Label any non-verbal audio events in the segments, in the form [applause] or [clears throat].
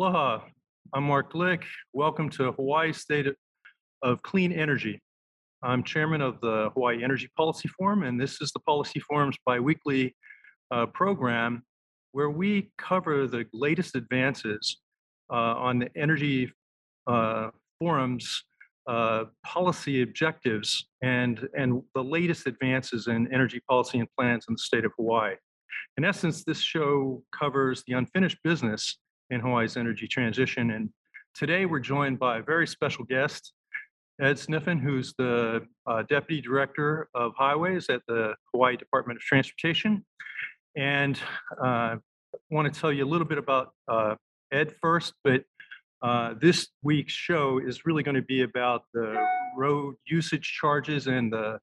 Aloha, I'm Mark Glick. Welcome to Hawaii State of Clean Energy. I'm chairman of the Hawaii Energy Policy Forum, and this is the Policy Forum's biweekly uh, program where we cover the latest advances uh, on the Energy uh, Forum's uh, policy objectives and, and the latest advances in energy policy and plans in the state of Hawaii. In essence, this show covers the unfinished business in Hawaii's energy transition. And today we're joined by a very special guest, Ed Sniffen, who's the uh, Deputy Director of Highways at the Hawaii Department of Transportation. And uh, I want to tell you a little bit about uh, Ed first, but uh, this week's show is really going to be about the road usage charges and the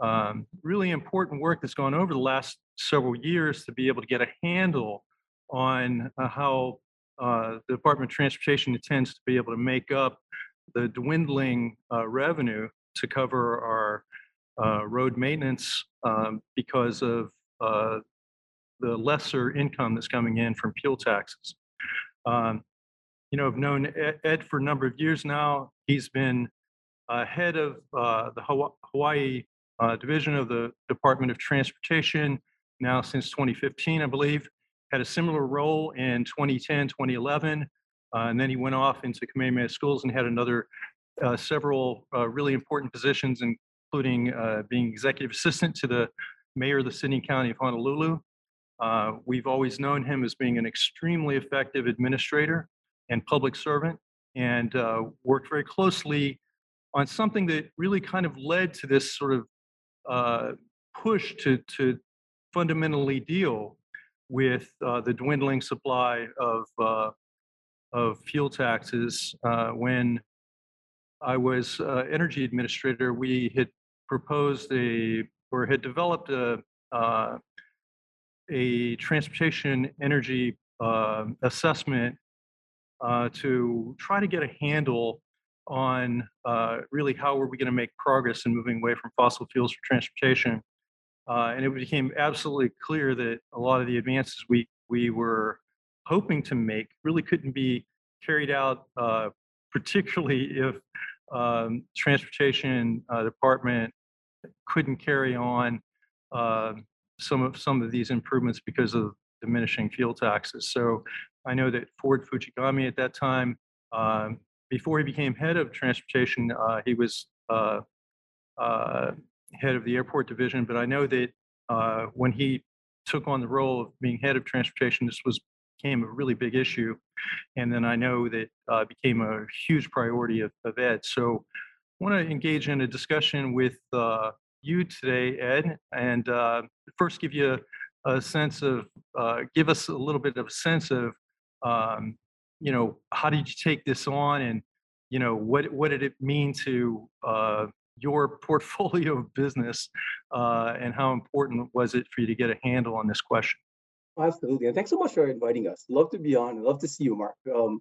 um, really important work that's gone over the last several years to be able to get a handle on uh, how uh, the Department of Transportation intends to be able to make up the dwindling uh, revenue to cover our uh, road maintenance um, because of uh, the lesser income that's coming in from fuel taxes. Um, you know, I've known Ed, for a number of years now. He's been head of uh, the Highways division of the Department of Transportation now since 2015, I believe. Had a similar role in 2010, 2011, uh, and then he went off into Kamehameha Schools and had another uh, several uh, really important positions, including being executive assistant to the mayor of the city and county of Honolulu. we've always known him as being an extremely effective administrator and public servant and uh, worked very closely on something that really kind of led to this sort of uh, push to, to fundamentally deal with uh, the dwindling supply of, uh, of fuel taxes. Uh, when I was uh, energy administrator, we had proposed a, or had developed a, a transportation energy assessment uh, to try to get a handle on uh, really how are we going to make progress in moving away from fossil fuels for transportation. Uh, and it became absolutely clear that a lot of the advances we, we were hoping to make really couldn't be carried out, uh, particularly [laughs] if um, transportation uh, department couldn't carry on uh, some of some of these improvements because of diminishing fuel taxes. So I know that Ford Fuchigami at that time, um, before he became head of transportation, uh, he was uh, uh, head of the airport division. But I know that uh, when he took on the role of being head of transportation, this was became a really big issue. And then I know that uh, became a huge priority of, of Ed. So I want to engage in a discussion with uh, you today, Ed, and first give you a, a sense of, give us a little bit of a sense of um, you know, how did you take this on and, you know, what, what did it mean to uh, your portfolio of business uh, and how important was it for you to get a handle on this question? Absolutely. And thanks so much for inviting us. Love to be on. Love to see you, Mark. Um,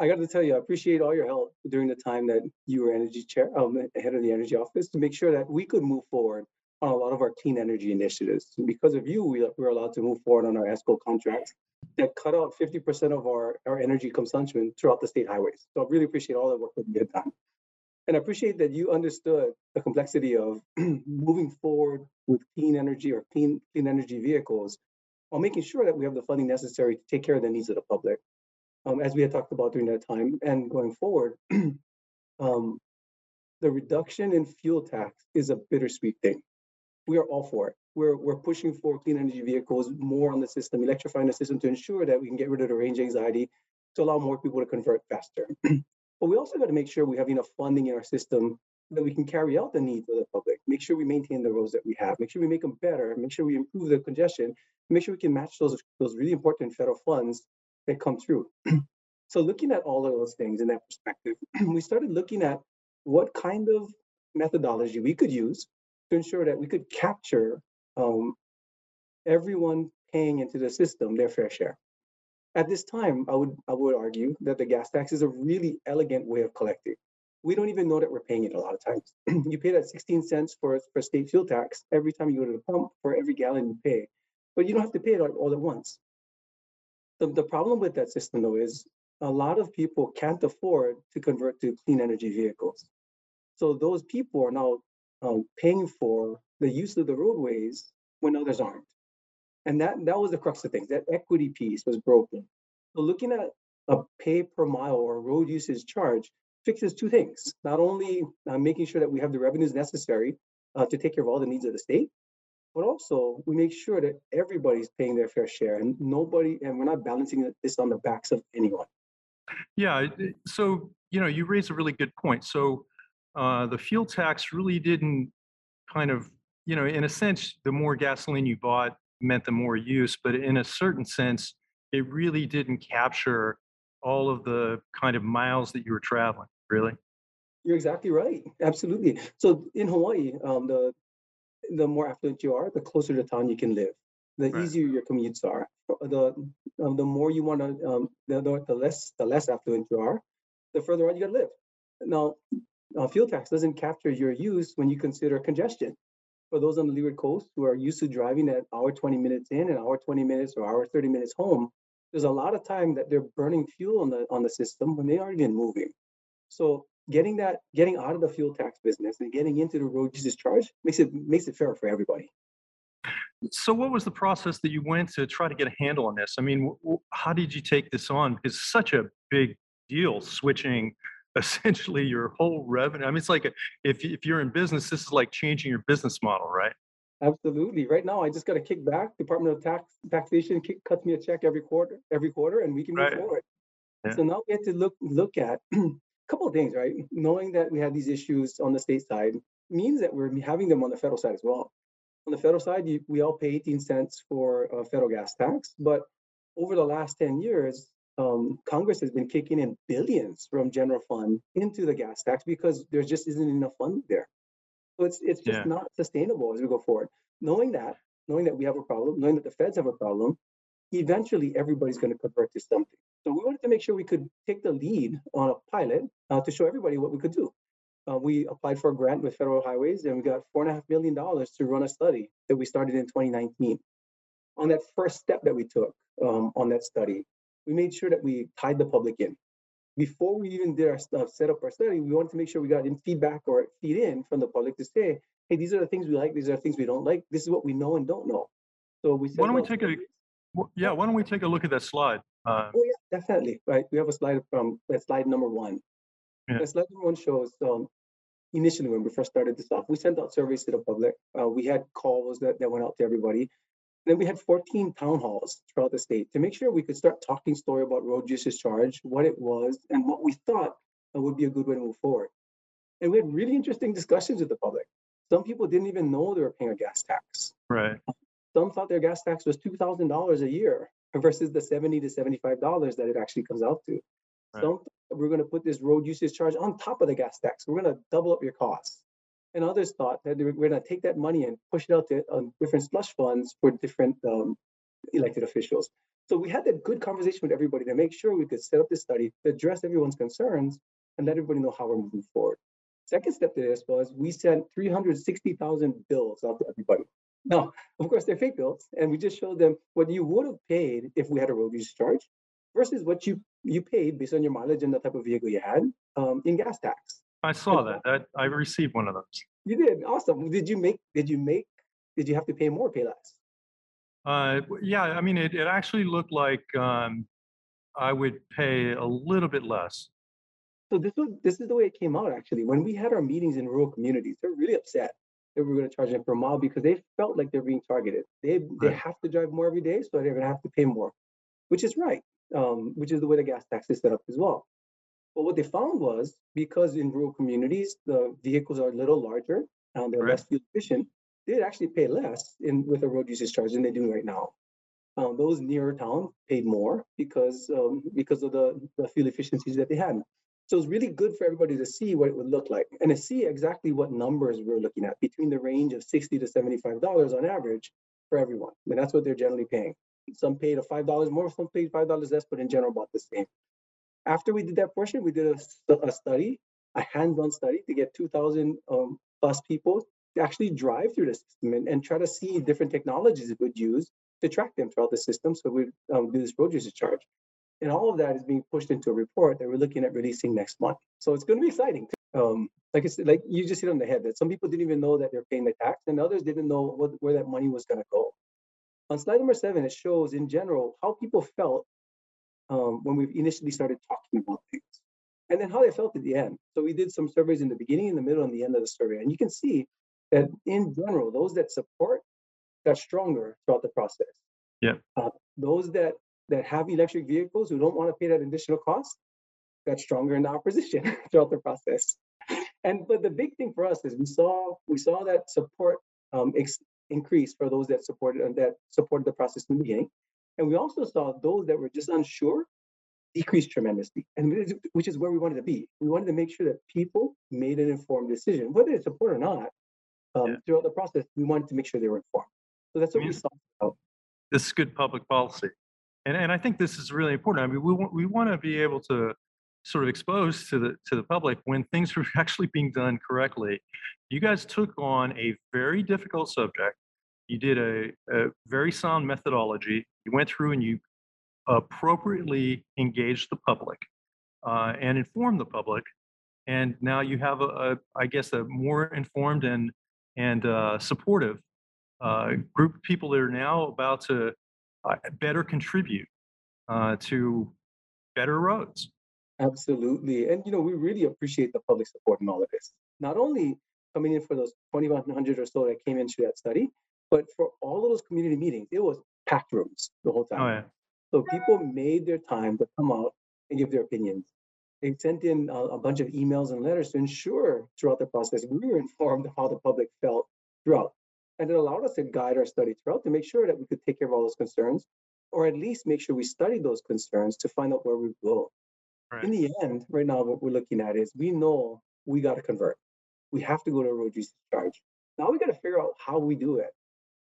I got to tell you, I appreciate all your help during the time that you were energy chair, um, head of the energy office to make sure that we could move forward on a lot of our clean energy initiatives. And because of you, we were allowed to move forward on our ESCO contracts that cut out 50% of our, our energy consumption throughout the state highways. So I really appreciate all the work that you had done. And I appreciate that you understood the complexity of [clears throat] moving forward with clean energy or clean, clean energy vehicles while making sure that we have the funding necessary to take care of the needs of the public. Um, as we had talked about during that time and going forward, [clears throat] um, the reduction in fuel tax is a bittersweet thing we are all for it. We're, we're pushing for clean energy vehicles more on the system, electrifying the system to ensure that we can get rid of the range anxiety to allow more people to convert faster. [clears throat] but we also got to make sure we have enough funding in our system that we can carry out the needs of the public, make sure we maintain the roads that we have, make sure we make them better, make sure we improve the congestion, make sure we can match those, those really important federal funds that come through. [clears throat] so looking at all of those things in that perspective, [clears throat] we started looking at what kind of methodology we could use to ensure that we could capture um, everyone paying into the system their fair share. At this time, I would I would argue that the gas tax is a really elegant way of collecting. We don't even know that we're paying it a lot of times. [clears throat] you pay that 16 cents for, for state fuel tax every time you go to the pump for every gallon you pay, but you don't have to pay it all, all at once. The, the problem with that system though is a lot of people can't afford to convert to clean energy vehicles. So those people are now um, paying for the use of the roadways when others aren't. And that, that was the crux of things. That equity piece was broken. So looking at a pay per mile or road usage charge fixes two things. Not only uh, making sure that we have the revenues necessary uh, to take care of all the needs of the state, but also we make sure that everybody's paying their fair share and nobody, and we're not balancing this on the backs of anyone. Yeah. So, you know, you raise a really good point. So uh, the fuel tax really didn't kind of, you know, in a sense, the more gasoline you bought meant the more use, but in a certain sense, it really didn't capture all of the kind of miles that you were traveling, really. You're exactly right. Absolutely. So in Hawaii, um, the the more affluent you are, the closer to town you can live. The right. easier your commutes are. The um, the more you want to, um, the, the less the less affluent you are, the further out you got to live. Now, uh, fuel tax doesn't capture your use when you consider congestion. For those on the Leeward Coast who are used to driving at hour 20 minutes in and hour 20 minutes or hour 30 minutes home, there's a lot of time that they're burning fuel on the on the system when they aren't even moving. So getting that getting out of the fuel tax business and getting into the road usage charge makes it makes it fair for everybody. So what was the process that you went to try to get a handle on this? I mean, how did you take this on? Because such a big deal switching essentially your whole revenue. I mean, it's like a, if if you're in business, this is like changing your business model, right? Absolutely. Right now, I just got a kickback. Department of Tax Taxation kick, cuts me a check every quarter, every quarter, and we can move right. forward. Yeah. So now we have to look look at a [clears throat] couple of things, right? Knowing that we have these issues on the state side means that we're having them on the federal side as well. On the federal side, you, we all pay 18 cents for uh, federal gas tax, but over the last 10 years, um, Congress has been kicking in billions from general fund into the gas tax because there just isn't enough funding there. So it's it's just yeah. not sustainable as we go forward. Knowing that, knowing that we have a problem, knowing that the feds have a problem, eventually everybody's going to convert to something. So we wanted to make sure we could take the lead on a pilot uh, to show everybody what we could do. Uh, we applied for a grant with Federal Highways and we got four and a half million dollars to run a study that we started in 2019. On that first step that we took um, on that study, we made sure that we tied the public in before we even did our stuff, set up our study, we wanted to make sure we got in feedback or feed in from the public to say, hey, these are the things we like, these are the things we don't like, this is what we know and don't know. So we said, why don't we take a yeah, why don't we take a look at that slide? Uh, oh yeah, definitely. Right. We have a slide from that slide number one. Yeah. slide number one shows um, initially when we first started this off, we sent out surveys to the public. Uh, we had calls that, that went out to everybody. Then we had 14 town halls throughout the state to make sure we could start talking story about road usage charge, what it was, and what we thought uh, would be a good way to move forward. And we had really interesting discussions with the public. Some people didn't even know they were paying a gas tax. Right. Some thought their gas tax was $2,000 a year versus the 70 to $75 that it actually comes out to. Right. Some we're going to put this road usage charge on top of the gas tax. We're going to double up your costs and others thought that we're going to take that money and push it out to um, different slush funds for different um, elected officials. So we had that good conversation with everybody to make sure we could set up this study to address everyone's concerns and let everybody know how we're moving forward. Second step to this was we sent 360,000 bills out to everybody. Now, of course, they're fake bills, and we just showed them what you would have paid if we had a road use charge versus what you you paid based on your mileage and the type of vehicle you had um, in gas tax. I saw that. That I received one of those. You did. Awesome. Did you make? Did you make? Did you have to pay more, pay less? Uh, yeah. I mean, it, it actually looked like um, I would pay a little bit less. So this was this is the way it came out. Actually, when we had our meetings in rural communities, they're really upset that we are going to charge them per mile because they felt like they're being targeted. They they right. have to drive more every day, so they're going to have to pay more, which is right. Um, which is the way the gas tax is set up as well. But what they found was because in rural communities, the vehicles are a little larger and they're right. less fuel efficient, they'd actually pay less in with a road usage charge than they do right now. Um, those nearer town paid more because um, because of the, the fuel efficiencies that they had. So it's really good for everybody to see what it would look like and to see exactly what numbers we're looking at between the range of 60 to $75 on average for everyone. And that's what they're generally paying. Some paid a $5 more, some paid $5 less, but in general about the same. After we did that portion, we did a, a study, a hands-on study to get 2,000 um, plus people to actually drive through the system and, and, try to see different technologies it would use to track them throughout the system. So we um, do this road usage charge. And all of that is being pushed into a report that we're looking at releasing next month. So it's going to be exciting. Um, like I said, like you just hit on the head that some people didn't even know that they're paying the tax, and others didn't know what, where that money was going to go. On slide number seven, it shows in general how people felt um, when we initially started talking about things, and then how they felt at the end. So we did some surveys in the beginning, in the middle, and the end of the survey, and you can see that in general, those that support got stronger throughout the process. Yeah. Uh, those that that have electric vehicles who don't want to pay that additional cost got stronger in the opposition [laughs] throughout the process. And but the big thing for us is we saw we saw that support um, ex- increase for those that supported and that supported the process in the beginning, and we also saw those that were just unsure decrease tremendously, and which is- where we wanted to be. We wanted to make sure that people made an informed decision, whether it's support or not. Um, Yeah. Throughout the process, we wanted to make sure they were informed. So that's what we saw. this is good public policy. And, and I think this is really important. I mean, we want, we want to be able to sort of expose to the, to the public when things [laughs] are actually being done correctly. You guys took on a very difficult subject. You did a, a very sound methodology. You went through and you appropriately engaged the public uh, and informed the public. And now you have a, a, I guess, a more informed and, and uh, supportive uh, group of people that are now about to uh, better contribute uh, to better roads. Absolutely. And, you know, we really appreciate the public support in all of this. Not only coming in for those 2,100 or so that came into that study, but for all of those community meetings, it was packed rooms the whole time. Oh yeah, So people made their time to come out and give their opinions. They sent in a, a bunch of emails and letters to ensure throughout the process we were informed of how the public felt throughout. And it allowed us to guide our study throughout to make sure that we could take care of all those concerns, or at least make sure we studied those concerns to find out where we go. In the end, right now, what we're looking at is we know we got to convert. We have to go to a road charge. Now we got to figure out how we do it.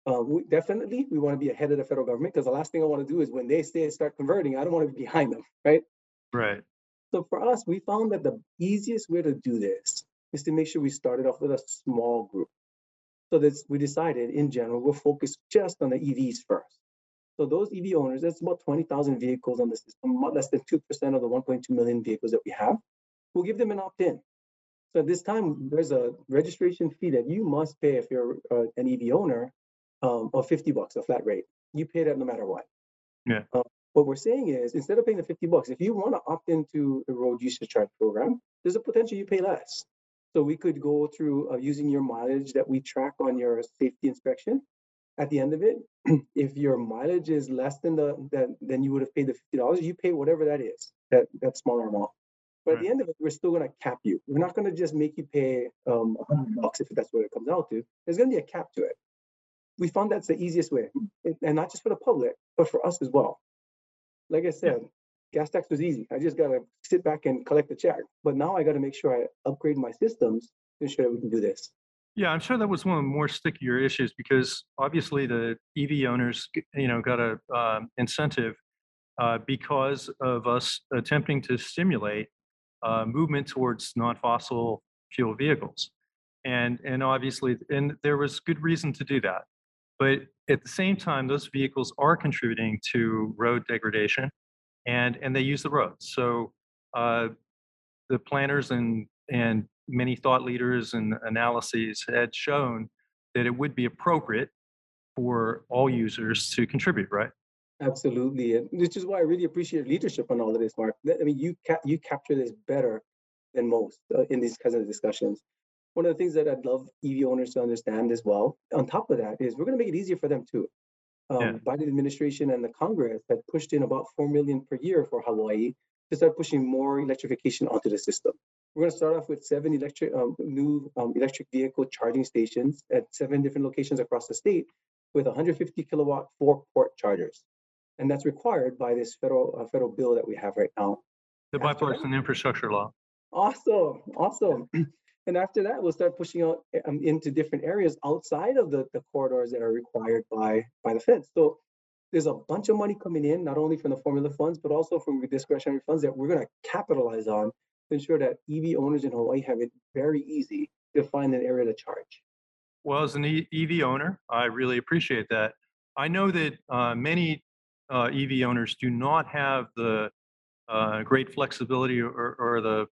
Uh, we, definitely, we want to be ahead of the federal government because the last thing I want to do is when they say start converting, I don't want to be behind them, right? Right. So for us, we found that the easiest way to do this is to make sure we started off with a small group. So that's we decided in general we'll focus just on the EVs first. So those EV owners, that's about 20,000 vehicles on the system, less than 2% of the 1.2 million vehicles that we have. We'll give them an opt-in. So at this time, there's a registration fee that you must pay if you're uh, an EV owner um, of 50 bucks, a flat rate. You pay that no matter what. Yeah. Uh, what we're saying is instead of paying the 50 bucks, if you want to opt into the road usage charge program, there's a potential you pay less. So we could go through uh, using your mileage that we track on your safety inspection. At the end of it, [clears throat] if your mileage is less than the than, then you would have paid the fifty dollars. You pay whatever that is, that that smaller amount. But at the end of it, we're still going to cap you. We're not going to just make you pay um, hundred bucks if that's what it comes out to. There's going to be a cap to it. We found that's the easiest way, and- not just for the public, but for us as well. Like I said, gas tax was easy. I just got to sit back and collect the check. But now I got to make sure I upgrade my systems to ensure that we can do this. Yeah, I'm sure that was one of the more stickier issues because obviously the EV owners, you know, got a um, incentive uh, because of us attempting to stimulate uh, movement towards non-fossil fuel vehicles, and and obviously, and there was good reason to do that. But at the same time, those vehicles are contributing to road degradation, and and they use the roads. So uh, the planners and and many thought leaders and analyses had shown that it would be appropriate for all users to contribute, right? Absolutely, and which is why I really appreciate leadership on all of this, Mark. I mean, you ca- you capture this better than most uh, in these kinds of discussions. One of the things that I'd love EV owners to understand as well, on top of that, is we're going to make it easier for them too. Um, Yeah. Biden administration and the Congress had pushed in about four million per year for Hawaii to start pushing more electrification onto the system. We're going to start off with seven electric um, new um, electric vehicle charging stations at seven different locations across the state with 150 kilowatt four port chargers and that's required by this federal uh, federal bill that we have right now. The bipartisan infrastructure law. Awesome, awesome. And after that, we'll start pushing out um, into different areas outside of the, the corridors that are required by by the feds. So there's a bunch of money coming in, not only from the formula funds, but also from discretionary funds that we're going to capitalize on to ensure that EV owners in Hawaii have it very easy to find an area to charge. Well, as an EV owner, I really appreciate that. I know that uh, many uh, EV owners do not have the uh, great flexibility or, or the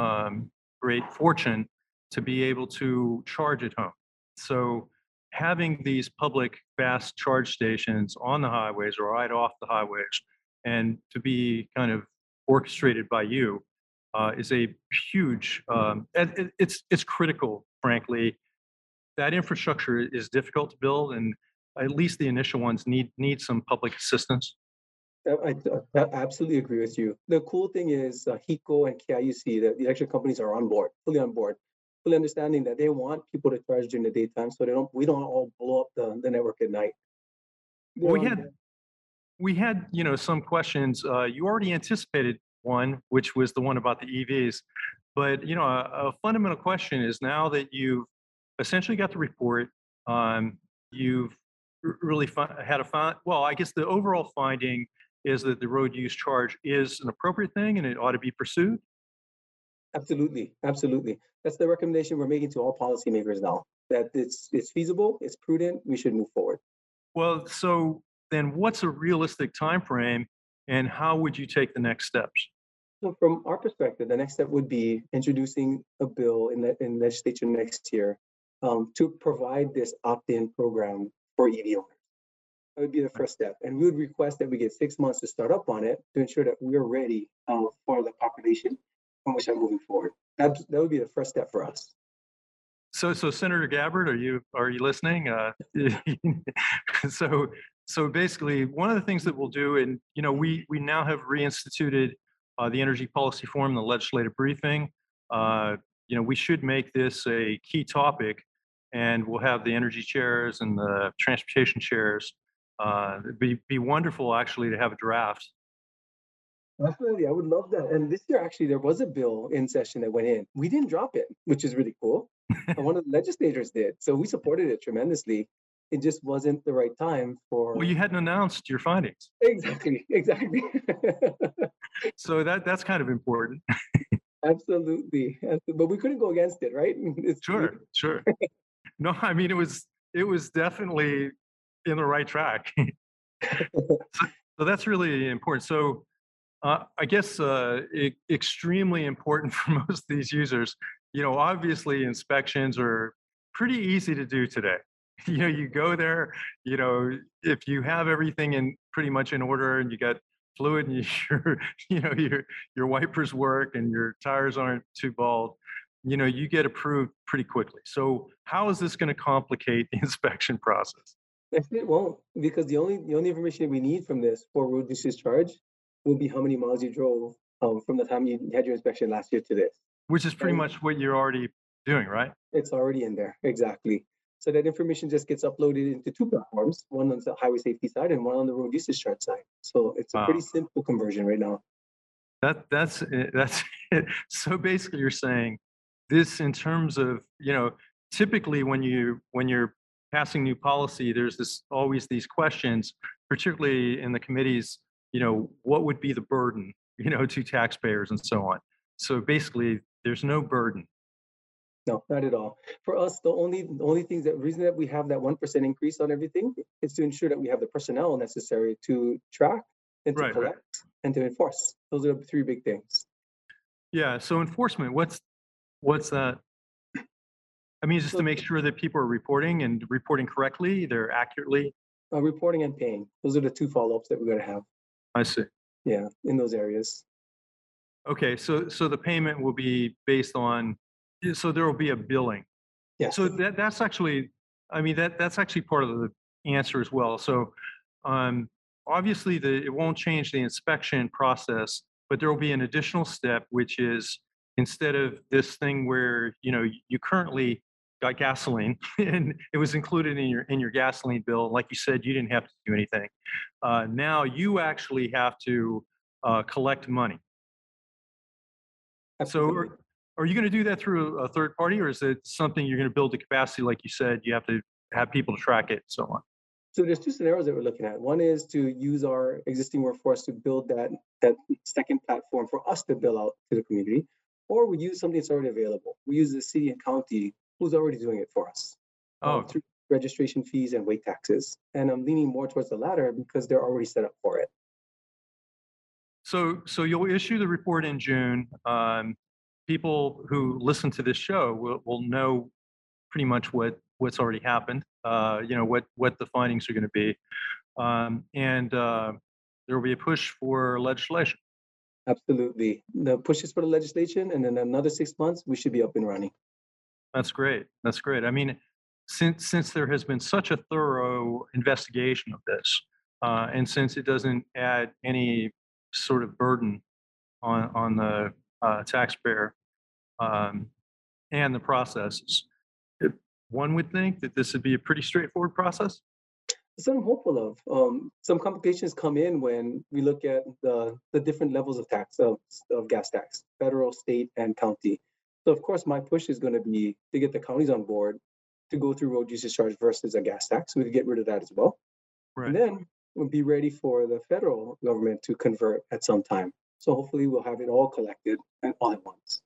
um, great fortune to be able to charge at home. So having these public fast charge stations on the highways or right off the highways and to be kind of orchestrated by you uh, is a huge, um, it- it- it's, it's critical, frankly. That infrastructure is difficult to build and at least the initial ones need, need some public assistance. Uh, I, I I absolutely agree with you. The cool thing is uh, HECO and KIUC, the, the electric companies are on board, fully on board, fully understanding that they want people to charge during the daytime, so they don't, we don't all blow up the, the network at night. Well, we had- we had, you know, some questions. Uh, you already anticipated one, which was the one about the EVs. But, you know, a, a fundamental question is now that you've essentially got the report, um, you've really fi- had a find, well, I guess the overall finding is that the road use charge is an appropriate thing and it ought to be pursued. Absolutely, absolutely. That's the recommendation we're making to all policymakers now, that it's, it's feasible, it's prudent, we should move forward. Well, so then what's a realistic time frame, and how would you take the next steps? So from our perspective, the next step would be introducing a bill in the, in legislature next year um, to provide this opt-in program for EV owners. That would be the first step. And we would request that we get six months to start up on it to ensure that we're ready uh, for the population from which I'm moving forward. That, that would be the first step for us. So, so Senator Gabbard, are you, are you listening? Uh, [laughs] So, so basically, one of the things that we'll do, and, you know, we, we now have reinstituted uh, the Energy Policy Forum, the legislative briefing. Uh, You know, we should make this a key topic, and we'll have the energy chairs and the transportation chairs. Uh, It'd be, be wonderful, actually, to have a draft. Definitely, I would love that. And this year, actually, there was a bill in session that went in. We didn't drop it, which is really cool. And one of the legislators did. So we supported it tremendously. It just wasn't the right time for. Well, you hadn't announced your findings, Exactly, exactly. [laughs] so that, that's kind of important. Absolutely. But we couldn't go against it, right? [laughs] It's- Sure, sure. No, I mean, it was, it was definitely in the right track. [laughs] So so that's really important. So uh, I guess uh, extremely important [laughs] for most of these users. You know, obviously inspections are pretty easy to do today. [laughs] You know, you go there, you know, if you have everything in pretty much in order and you got fluid and you [laughs] your, you know, your, your wipers work and your tires aren't too bald, you know, you get approved pretty quickly. So how is this going to complicate the inspection process? It won't, because the only, the only information we need from this for road use charge will be how many miles you drove um, from the time you had your inspection last year to this. Which is pretty And- much what you're already doing, right? It's already in there, exactly. So that information just gets uploaded into two platforms, one on the highway safety side and one on the road usage chart side. So it's a Wow. pretty simple conversion right now. That that's it- [laughs] that's it. So basically, you're saying this in terms of you know typically when you when you're passing new policy, there's this always these questions, particularly in the committees. You know, what would be the burden [laughs] you know to taxpayers and so on. So basically, there's no burden. No, not at all. For us, the only, the only things that, reason that we have that one percent increase on everything is to ensure that we have the personnel necessary to track and to Right, right. collect and to enforce. Those are the three big things. Yeah. So enforcement, what's what's that? I mean, just to make sure that people are reporting and reporting correctly, they're accurately. Uh, reporting and paying, those are the two follow-ups that we're gonna have, I see. yeah, in those areas. Okay, so, so the payment will be based on, so there will be a billing. Yeah. So that, that's actually, I mean, that, that's actually part of the answer as well. So, um, obviously the, it won't change the inspection process, but there will be an additional step, which is instead of this thing where, you know, you currently got gasoline [laughs] and it was included in your, in your gasoline bill, like you said, you didn't have to do anything. Uh, now you actually have to, uh, collect money. So are, are you going to do that through a third party or is it something you're going to build the capacity? Like you said, you have to have people to track it and so on. So there's two scenarios that we're looking at. One is to use our existing workforce to build that, that second platform for us to bill out to the community. Or we use something that's already available. We use the city and county who's already doing it for us. um, Oh, through registration fees and weight taxes. And I'm leaning more towards the latter because they're already set up for it. So, so you'll issue the report in June. Um, people who listen to this show will, will know pretty much what what's already happened. Uh, you know what what the findings are going to be, um, and uh, there will be a push for legislation. Absolutely, the push is for the legislation, and in another six months we should be up and running. That's great. That's great. I mean, since since there has been such a thorough investigation of this, uh, and since it doesn't add any sort of burden on on the uh, taxpayer um, and the processes, it, one would think that this would be a pretty straightforward process. What I'm hopeful of. Um, some complications come in when we look at the the different levels of tax of, of gas tax, federal, state, and county. So of course, my push is going to be to get the counties on board to go through road usage charge versus a gas tax. We could get rid of that as well. Right. And then we'll be ready for the federal government to convert at some time. So hopefully we'll have it all collected and all at once.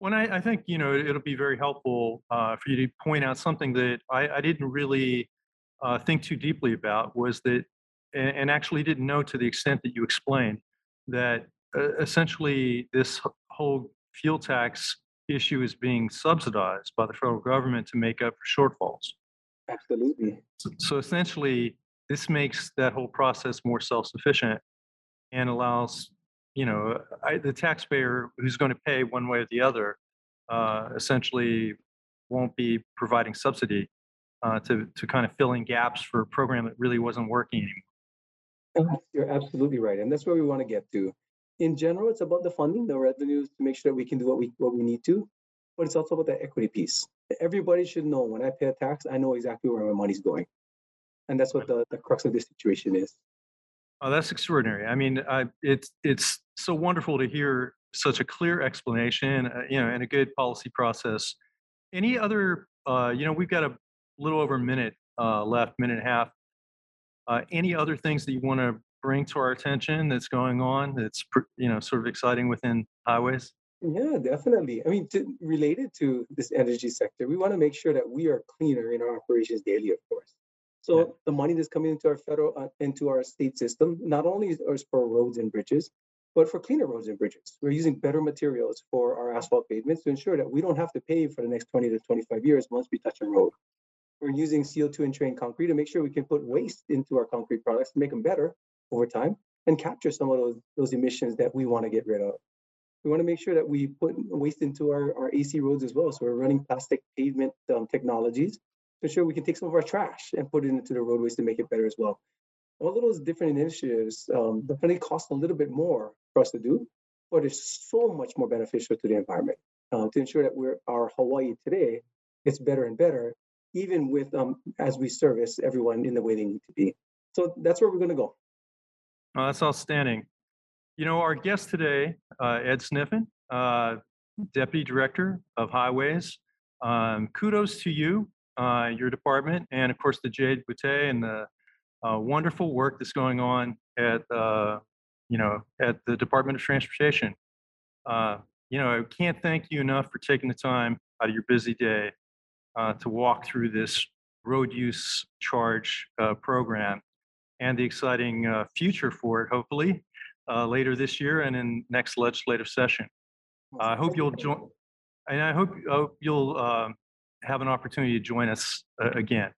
Well, I, I think you know it'll be very helpful uh, for you to point out something that I, I didn't really uh, think too deeply about was that, and, and actually didn't know to the extent that you explained that uh, essentially this whole fuel tax issue is being subsidized by the federal government to make up for shortfalls. Absolutely. So, so essentially, this makes that whole process more self-sufficient and allows, you know, I, the taxpayer who's going to pay one way or the other, uh, essentially won't be providing subsidy uh, to to kind of fill in gaps for a program that really wasn't working anymore. You're absolutely right. And that's where we want to get to. In general, it's about the funding, the revenues to make sure that we can do what we what we need to. But it's also about the equity piece. Everybody should know when I pay a tax, I know exactly where my money's going. And that's what the, the crux of this situation is. Oh, that's extraordinary. I mean, I, it's it's so wonderful to hear such a clear explanation, uh, you know, and a good policy process. Any other, uh, you know, we've got a little over a minute uh, left, minute and a half. Uh, any other things that you want to bring to our attention that's going on that's you know sort of exciting within highways? Yeah, definitely. I mean, to, related to this energy sector, we want to make sure that we are cleaner in our operations daily, of course. So Yeah. the money that's coming into our federal, uh, into our state system, not only is for roads and bridges, but for cleaner roads and bridges. We're using better materials for our asphalt pavements to ensure that we don't have to pave for the next 20 to 25 years once we touch a road. We're using CO2 and train concrete to make sure we can put waste into our concrete products to make them better over time and capture some of those, those emissions that we want to get rid of. We want to make sure that we put waste into our, our AC roads as well. So we're running plastic pavement um, technologies to ensure we can take some of our trash and put it into the roadways to make it better as well. All of those different initiatives um, definitely cost a little bit more for us to do, but it's so much more beneficial to the environment uh, to ensure that we're our Hawaii today gets better and better, even with um, as we service everyone in the way they need to be. So that's where we're going to go. Oh, that's outstanding. You know, our guest today, uh, Ed Sniffen, uh, Deputy Director of Highways. Um, kudos to you, uh, your department, and of course the Jade Butay and the uh, wonderful work that's going on at, uh, you know, at the Department of Transportation. Uh, you know, I can't thank you enough for taking the time out of your busy day uh, to walk through this road use charge uh, program and the exciting uh, future for it, hopefully, uh, later this year and in next legislative session. I hope you'll join, and I hope hope you'll um, have an opportunity to join us uh, again.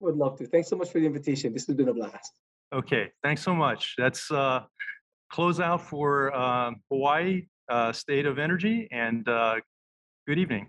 Would love to. Thanks so much for the invitation. This has been a blast. Okay, thanks so much. That's uh, close out for um, Hawaii uh, State of Energy, and uh, good evening.